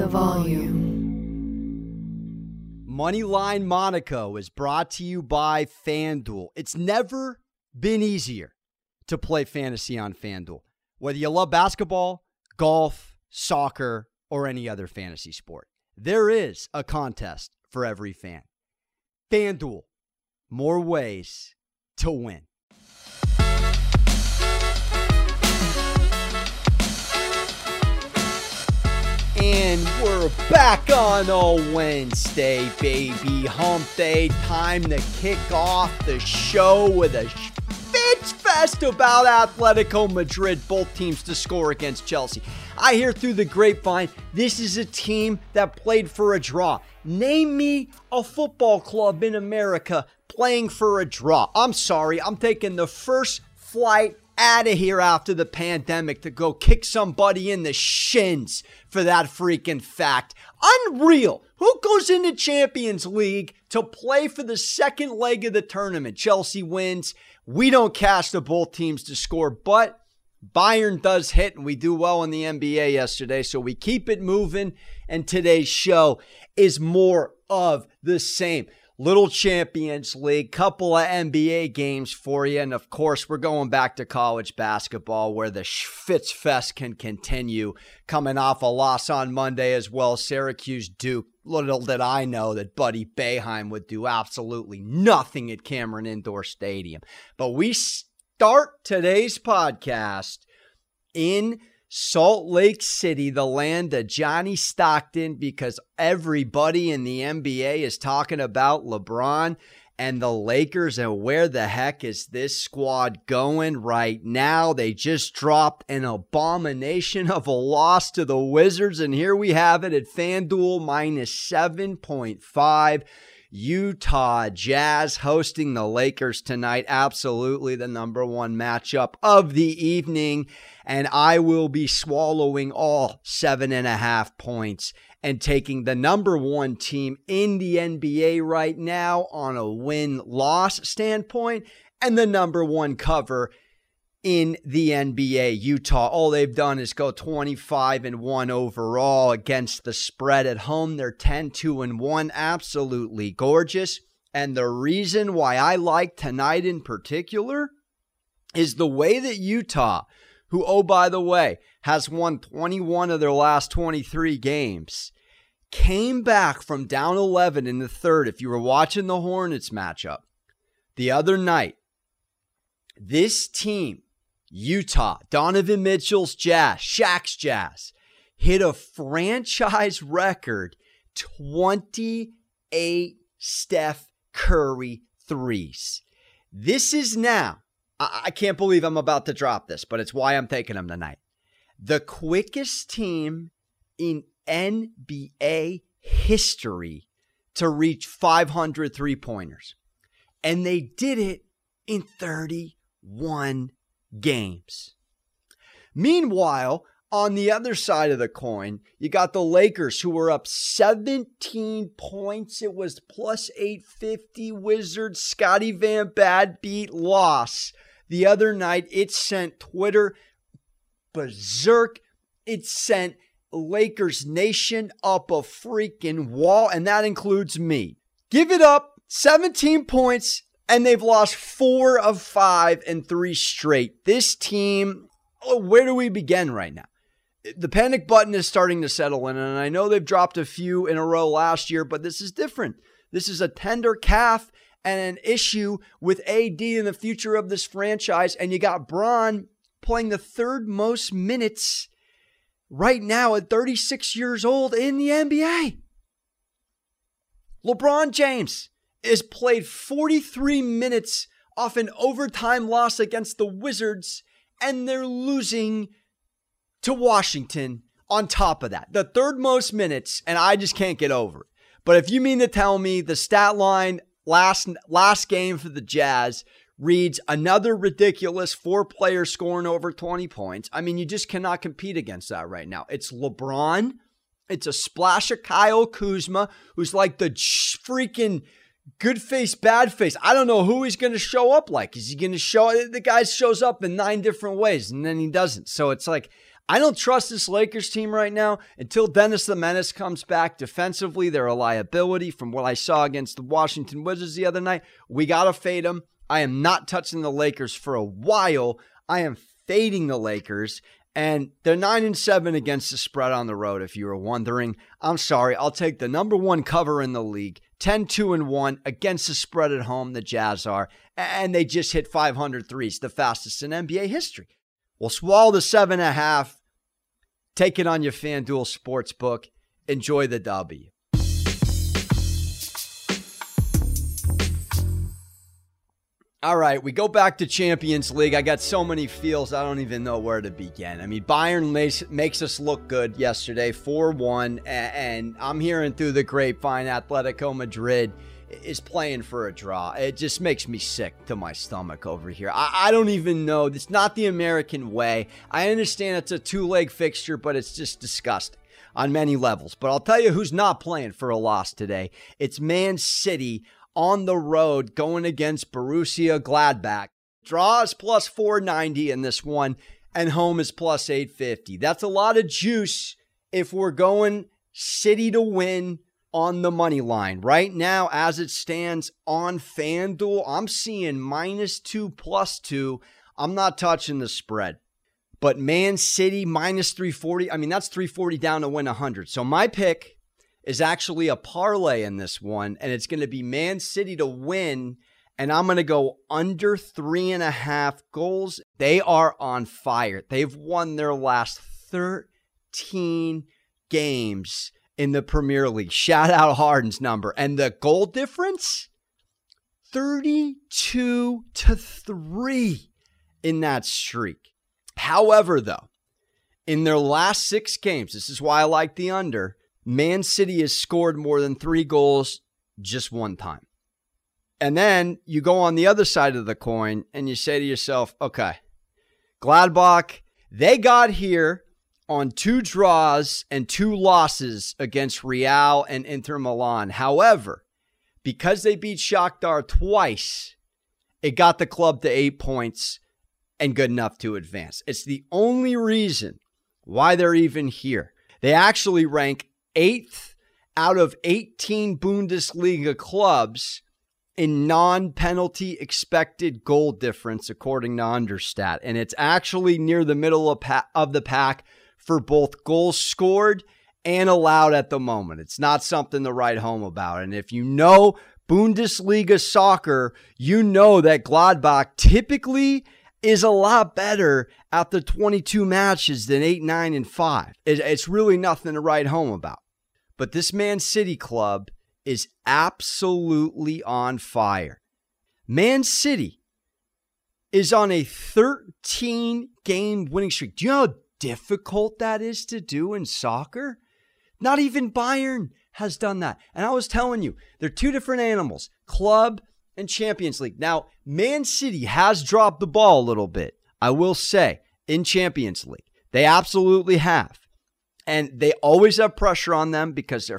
the volume. Moneyline Monaco is brought to you by FanDuel. It's never been easier to play fantasy on FanDuel. Whether you love basketball, golf, soccer, or any other fantasy sport, there is a contest for every fan. FanDuel, more ways to win. And we're back on a Wednesday, baby. Hump day. Time to kick off the show with a Fitz Fest about Atletico Madrid, both teams to score against Chelsea. I hear through the grapevine this is a team that played for a draw. Name me a football club in America playing for a draw. I'm sorry, I'm taking the first flight out of here after the pandemic to go kick somebody in the shins for that freaking fact. Unreal. Who goes into Champions League to play for the second leg of the tournament? Chelsea wins. We don't cast the both teams to score, but Bayern does hit, and we do well in the NBA yesterday, so we keep it moving. And today's show is more of the same little Champions League, couple of NBA games for you. And of course, we're going back to college basketball where the Fitz Fest can continue. Coming off a loss on Monday as well, Syracuse Duke. Little did I know that Buddy Boeheim would do absolutely nothing at Cameron Indoor Stadium. But we start today's podcast in Salt Lake City, the land of Johnny Stockton, because everybody in the NBA is talking about LeBron and the Lakers and where the heck is this squad going right now? They just dropped an abomination of a loss to the Wizards, and here we have it at FanDuel minus 7.5. Utah Jazz hosting the Lakers tonight. Absolutely the number one matchup of the evening. And I will be swallowing all seven and a half points and taking the number one team in the NBA right now on a win loss standpoint and the number one cover in the NBA. Utah, all they've done is go 25 and 1 overall against the spread at home. They're 10 2 and 1. Absolutely gorgeous. And the reason why I like tonight in particular is the way that Utah, who, oh, by the way, has won 21 of their last 23 games, came back from down 11 in the third. If you were watching the Hornets matchup the other night, this team Utah, Donovan Mitchell's Jazz, Shaq's Jazz, hit a franchise record 28 Steph Curry threes. This is now, I, I can't believe I'm about to drop this, but it's why I'm taking them tonight. The quickest team in NBA history to reach 500 three pointers. And they did it in 31 games. Meanwhile, on the other side of the coin, you got the Lakers who were up 17 points. It was plus 850 Wizards. Scotty Van Bad beat loss. The other night, it sent Twitter berserk. It sent Lakers Nation up a freaking wall, and that includes me. Give it up. 17 points and they've lost four of five and three straight. This team, oh, where do we begin right now? The panic button is starting to settle in, and I know they've dropped a few in a row last year, but this is different. This is a tender calf and an issue with AD in the future of this franchise, and you got Bron playing the third most minutes right now at 36 years old in the NBA. LeBron James is played 43 minutes off an overtime loss against the Wizards, and they're losing to Washington on top of that. The third most minutes, and I just can't get over it. But if you mean to tell me the stat line last last game for the Jazz reads another ridiculous four players scoring over 20 points, I mean, you just cannot compete against that right now. It's LeBron. It's a splash of Kyle Kuzma, who's like the freaking good face, bad face. I don't know who he's going to show up like. Is he going to show the guy shows up in nine different ways and then he doesn't. So it's like I don't trust this Lakers team right now until Dennis the Menace comes back. Defensively, they're a liability from what I saw against the Washington Wizards the other night. We got to fade them. I am not touching the Lakers for a while. I am fading the Lakers. And they're 9 and 7 against the spread on the road, if you were wondering. I'm sorry. I'll take the number one cover in the league 10 2 and 1 against the spread at home, the Jazz are. And they just hit 500 threes, the fastest in NBA history. We'll swallow the 7.5 Take it on your FanDuel Sportsbook. Enjoy the W. All right, we go back to Champions League. I got so many feels, I don't even know where to begin. I mean, Bayern makes, makes us look good yesterday, 4 1, and I'm hearing through the grapevine Atletico Madrid is playing for a draw. It just makes me sick to my stomach over here. I, I don't even know. It's not the American way. I understand it's a two leg fixture, but it's just disgusting on many levels. But I'll tell you who's not playing for a loss today. It's Man City on the road going against Borussia Gladbach. Draw is plus 490 in this one, and home is plus 850. That's a lot of juice if we're going City to win on the money line. Right now, as it stands on FanDuel, I'm seeing minus two, plus two. I'm not touching the spread. But Man City minus 340, I mean, that's 340 down to win 100. So my pick is actually a parlay in this one, and it's going to be Man City to win. And I'm going to go under three and a half goals. They are on fire. They've won their last 13 games in the Premier League. Shout out Harden's number. And the goal difference 32 to 3 in that streak. However, though, in their last six games, this is why I like the under, Man City has scored more than three goals just one time. And then you go on the other side of the coin and you say to yourself, okay, Gladbach, they got here on two draws and two losses against Real and Inter Milan. However, because they beat Shakhtar twice, it got the club to eight points and good enough to advance. It's the only reason why they're even here. They actually rank eighth out of 18 Bundesliga clubs in non penalty expected goal difference, according to Understat. And it's actually near the middle of, pa- of the pack for both goals scored and allowed at the moment. It's not something to write home about. And if you know Bundesliga soccer, you know that Gladbach typically is a lot better after 22 matches than 8, 9, and 5. It's really nothing to write home about. But this Man City club is absolutely on fire. Man City is on a 13 game winning streak. Do you know how difficult that is to do in soccer. Not even Bayern has done that. And I was telling you, they're two different animals club and Champions League. Now, Man City has dropped the ball a little bit, I will say, in Champions League. They absolutely have. And they always have pressure on them because they're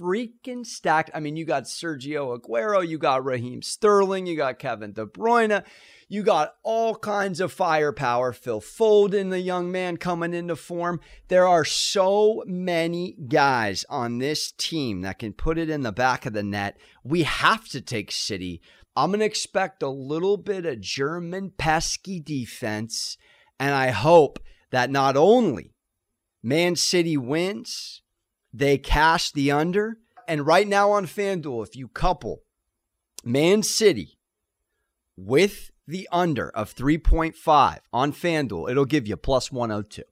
freaking stacked. I mean, you got Sergio Aguero, you got Raheem Sterling, you got Kevin De Bruyne, you got all kinds of firepower. Phil Foden, the young man coming into form. There are so many guys on this team that can put it in the back of the net. We have to take City. I'm going to expect a little bit of German pesky defense. And I hope that not only Man City wins, they cash the under. And right now on FanDuel, if you couple Man City with the under of 3.5 on FanDuel, it'll give you plus 102.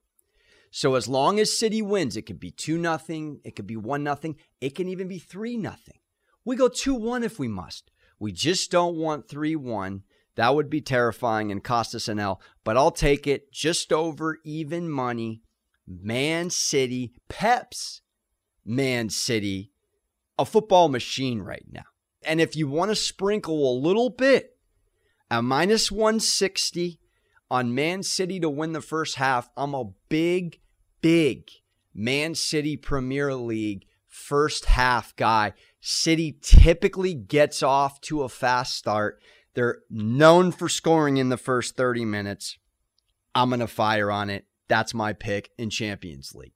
So as long as City wins, it could be 2 nothing, it could be 1 nothing, it can even be 3 nothing. We go 2-1 if we must. We just don't want 3-1. That would be terrifying and cost us an L, but I'll take it just over even money. Man City, Peps, Man City, a football machine right now. And if you want to sprinkle a little bit a minus 160 on Man City to win the first half. I'm a big, big Man City Premier League first half guy. City typically gets off to a fast start. They're known for scoring in the first 30 minutes. I'm going to fire on it. That's my pick in Champions League.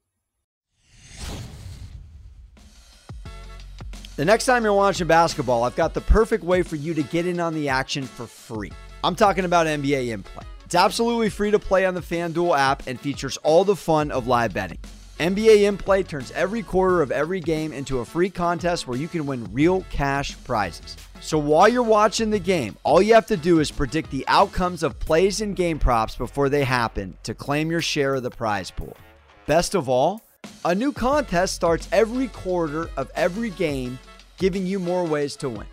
The next time you're watching basketball, I've got the perfect way for you to get in on the action for free. I'm talking about NBA in play. It's absolutely free to play on the FanDuel app and features all the fun of live betting. NBA in play turns every quarter of every game into a free contest where you can win real cash prizes. So while you're watching the game, all you have to do is predict the outcomes of plays and game props before they happen to claim your share of the prize pool. Best of all, a new contest starts every quarter of every game, giving you more ways to win.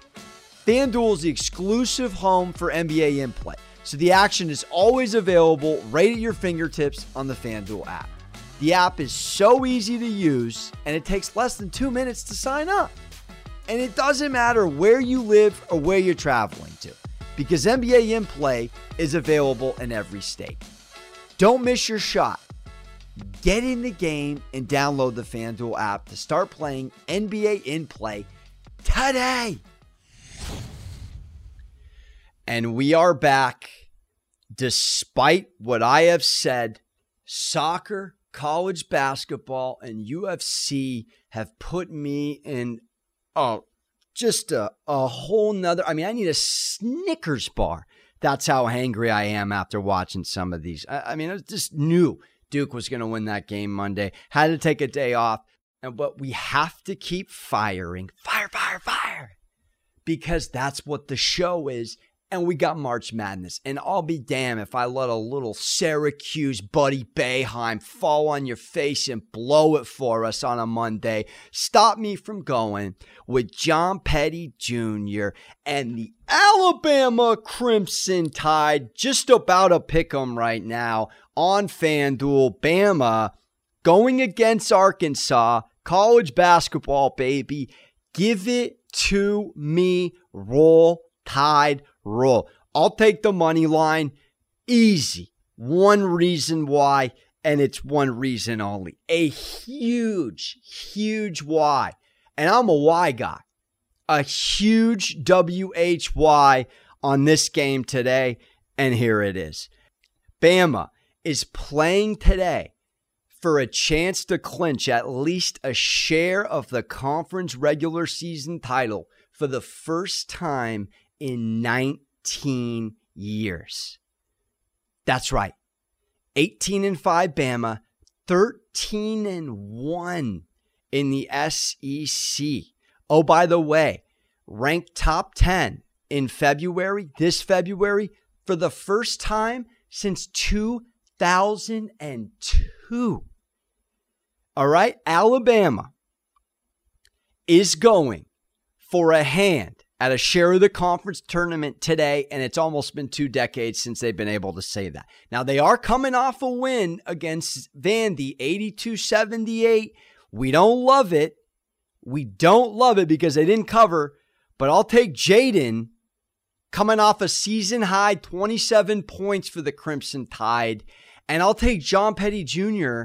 FanDuel is the exclusive home for NBA in play, so the action is always available right at your fingertips on the FanDuel app. The app is so easy to use, and it takes less than two minutes to sign up. And it doesn't matter where you live or where you're traveling to, because NBA in play is available in every state. Don't miss your shot Get in the game and download the FanDuel app to start playing NBA in play today. And we are back. Despite what I have said, soccer, college basketball, and UFC have put me in oh just a, a whole nother. I mean, I need a Snickers bar. That's how angry I am after watching some of these. I, I mean, it's just knew Duke was going to win that game Monday. Had to take a day off. And but we have to keep firing. Fire, fire, fire. Because that's what the show is. And we got March Madness. And I'll be damned if I let a little Syracuse Buddy Boeheim fall on your face and blow it for us on a Monday. Stop me from going with John Petty Jr. and the Alabama Crimson Tide just about to pick them right now on FanDuel. Bama going against Arkansas, college basketball, baby. Give it to me. Roll, tide, roll. I'll take the money line. Easy. One reason why, and it's one reason only. A huge, huge why. And I'm a why guy. A huge WHY on this game today. And here it is. Bama is playing today for a chance to clinch at least a share of the conference regular season title for the first time in 19 years. That's right. 18 and 5 Bama, 13 and 1 in the SEC. Oh, by the way, ranked top 10 in February, this February, for the first time since 2000. 2002. All right, Alabama is going for a hand at a share of the conference tournament today, and it's almost been two decades since they've been able to say that. Now, they are coming off a win against Vandy, 82 78. We don't love it. We don't love it because they didn't cover, but I'll take Jaden coming off a season high 27 points for the Crimson Tide and I'll take John Petty Jr.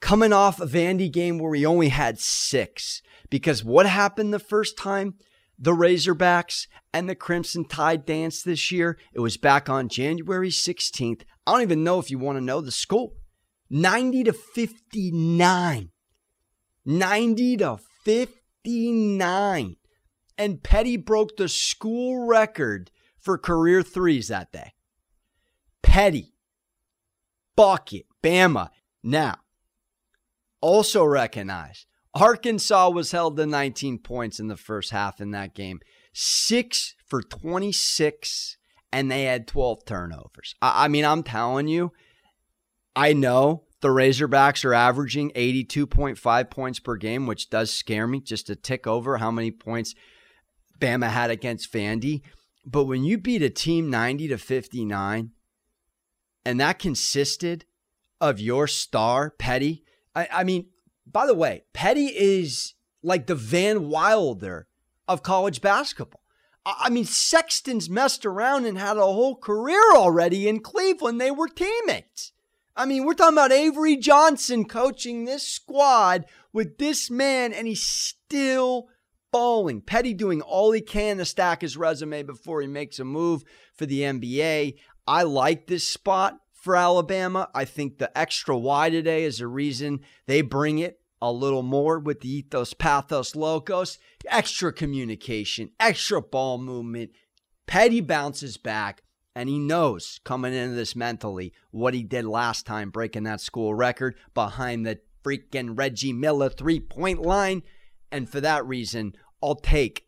coming off a Vandy game where he only had six. Because what happened the first time the Razorbacks and the Crimson Tide danced this year? It was back on January 16th. I don't even know if you want to know the score 90 to 59. 90 to 59. And Petty broke the school record for career threes that day. Petty bucket. Bama. Now, also recognize Arkansas was held to 19 points in the first half in that game. Six for 26, and they had 12 turnovers. I, I mean, I'm telling you, I know the Razorbacks are averaging 82.5 points per game, which does scare me just to tick over how many points Bama had against Vandy. But when you beat a team 90 to 59, and that consisted of your star, Petty. I, I mean, by the way, Petty is like the Van Wilder of college basketball. I mean, Sexton's messed around and had a whole career already in Cleveland. They were teammates. I mean, we're talking about Avery Johnson coaching this squad with this man, and he's still balling. Petty doing all he can to stack his resume before he makes a move for the NBA. I like this spot for Alabama. I think the extra Y today is a reason they bring it a little more with the ethos, pathos, logos, extra communication, extra ball movement. Petty bounces back, and he knows coming into this mentally what he did last time, breaking that school record behind the freaking Reggie Miller three point line. And for that reason, I'll take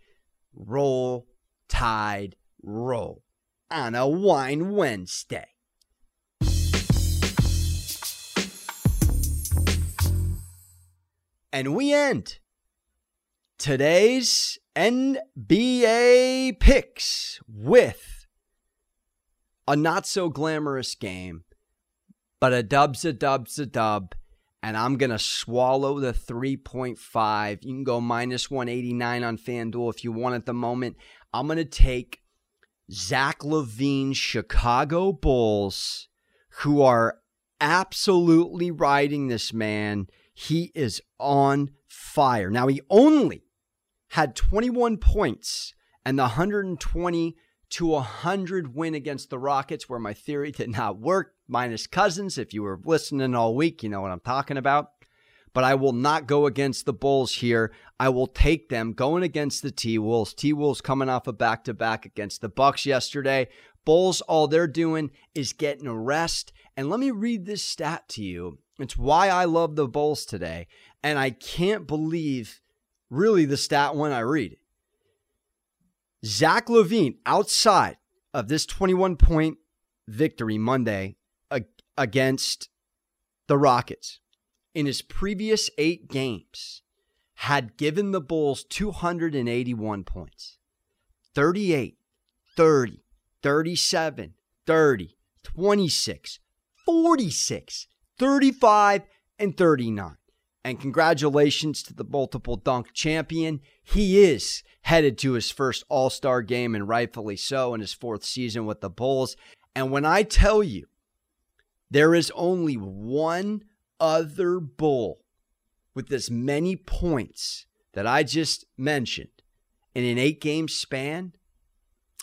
Roll Tide Roll on a Wine Wednesday. And we end today's NBA picks with a not so glamorous game, but a dub's a dub's a dub. And I'm going to swallow the 3.5. You can go minus 189 on FanDuel if you want at the moment. I'm going to take Zach LaVine's Chicago Bulls, who are absolutely riding this man he is on fire. Now, he only had 21 points and the 120 to 100 win against the Rockets, where my theory did not work, minus Cousins. If you were listening all week, you know what I'm talking about. But I will not go against the Bulls here. I will take them going against the T Wolves. T Wolves coming off a back to back against the Bucks yesterday. Bulls, all they're doing is getting a rest. And let me read this stat to you it's why I love the Bulls today. And I can't believe really the stat when I read it. Zach LaVine outside of this 21 point victory Monday against the Rockets, in his previous eight games, had given the Bulls 281 points 38, 30, 37, 30, 26, 46, 35 and 39. And congratulations to the multiple dunk champion. He is headed to his first All Star game, and rightfully so, in his fourth season with the Bulls. And when I tell you there is only one other Bull with as many points that I just mentioned in an eight game span,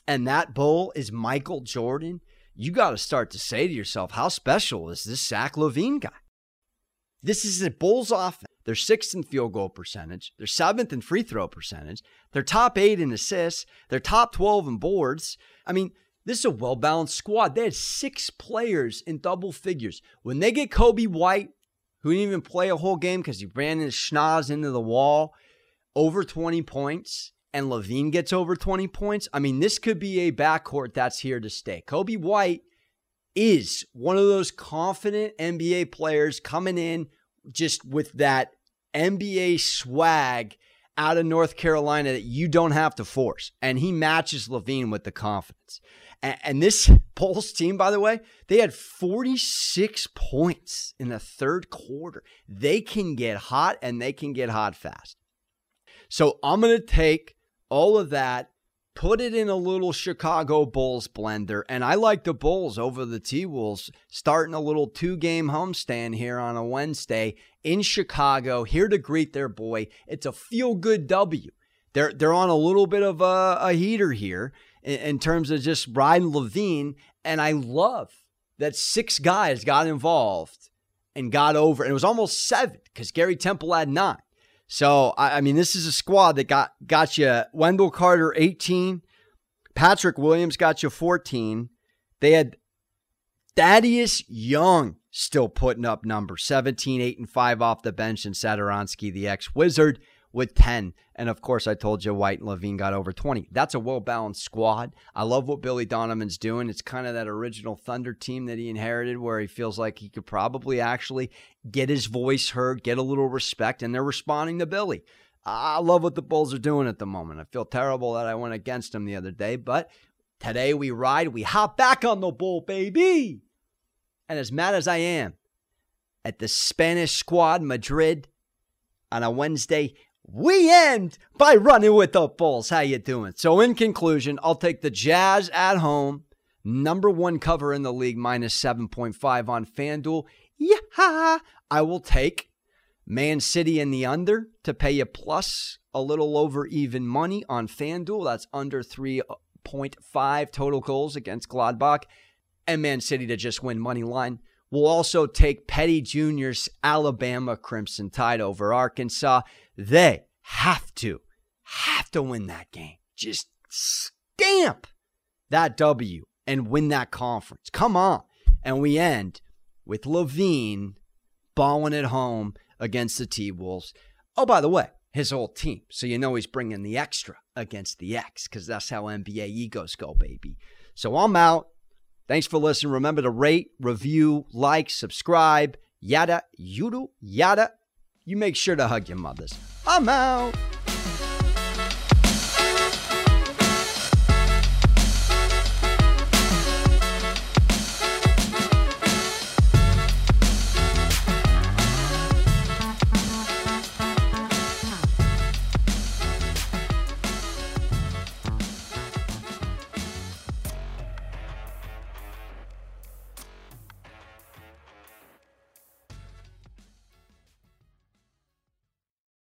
and that Bull is Michael Jordan, you got to start to say to yourself, how special is this Zach LaVine guy? This is a Bulls offense. They're sixth in field goal percentage. They're seventh in free throw percentage. They're top eight in assists. They're top 12 in boards. I mean, this is a well balanced squad. They had six players in double figures. When they get Coby White, who didn't even play a whole game because he ran his schnoz into the wall, over 20 points, and LaVine gets over 20 points, I mean, this could be a backcourt that's here to stay. Coby White is one of those confident NBA players coming in just with that NBA swag out of North Carolina that you don't have to force. And he matches LaVine with the confidence. And, and this Bulls team, by the way, they had 46 points in the third quarter. They can get hot and they can get hot fast. So I'm going to take all of that, put it in a little Chicago Bulls blender. And I like the Bulls over the T Wolves starting a little two game homestand here on a Wednesday in Chicago, here to greet their boy. It's a feel good W. They're, they're on a little bit of a, a heater here in, in terms of just riding LaVine. And I love that six guys got involved and got over. And it was almost seven because Gary Temple had nine. So I, I mean, this is a squad that got got you Wendell Carter 18, Patrick Williams got you 14. They had Thaddeus Young still putting up numbers 17, 8, and 5 off the bench, and Satoransky, the ex Wizard, with 10. And of course, I told you White and LaVine got over 20. That's a well balanced squad. I love what Billy Donovan's doing. It's kind of that original Thunder team that he inherited where he feels like he could probably actually get his voice heard, get a little respect, and they're responding to Billy. I love what the Bulls are doing at the moment. I feel terrible that I went against them the other day, but today we ride, we hop back on the bull, baby. And as mad as I am at the Spanish squad, Madrid, on a Wednesday, we end by running with the Bulls. How you doing? So in conclusion, I'll take the Jazz at home, number one cover in the league, minus 7.5 on FanDuel. Yeah, I will take Man City in the under to pay you plus a little over even money on FanDuel. That's under 3.5 total goals against Gladbach. and Man City to just win money line. We'll also take Petty Jr.'s Alabama Crimson Tide over Arkansas. They have to, have to win that game. Just stamp that W and win that conference. Come on. And we end with LaVine balling at home against the T Wolves. Oh, by the way, his old team. So you know he's bringing the extra against the X because that's how NBA egos go, baby. So I'm out. Thanks for listening. Remember to rate, review, like, subscribe, yada, yudu, yada. You make sure to hug your mothers. I'm out.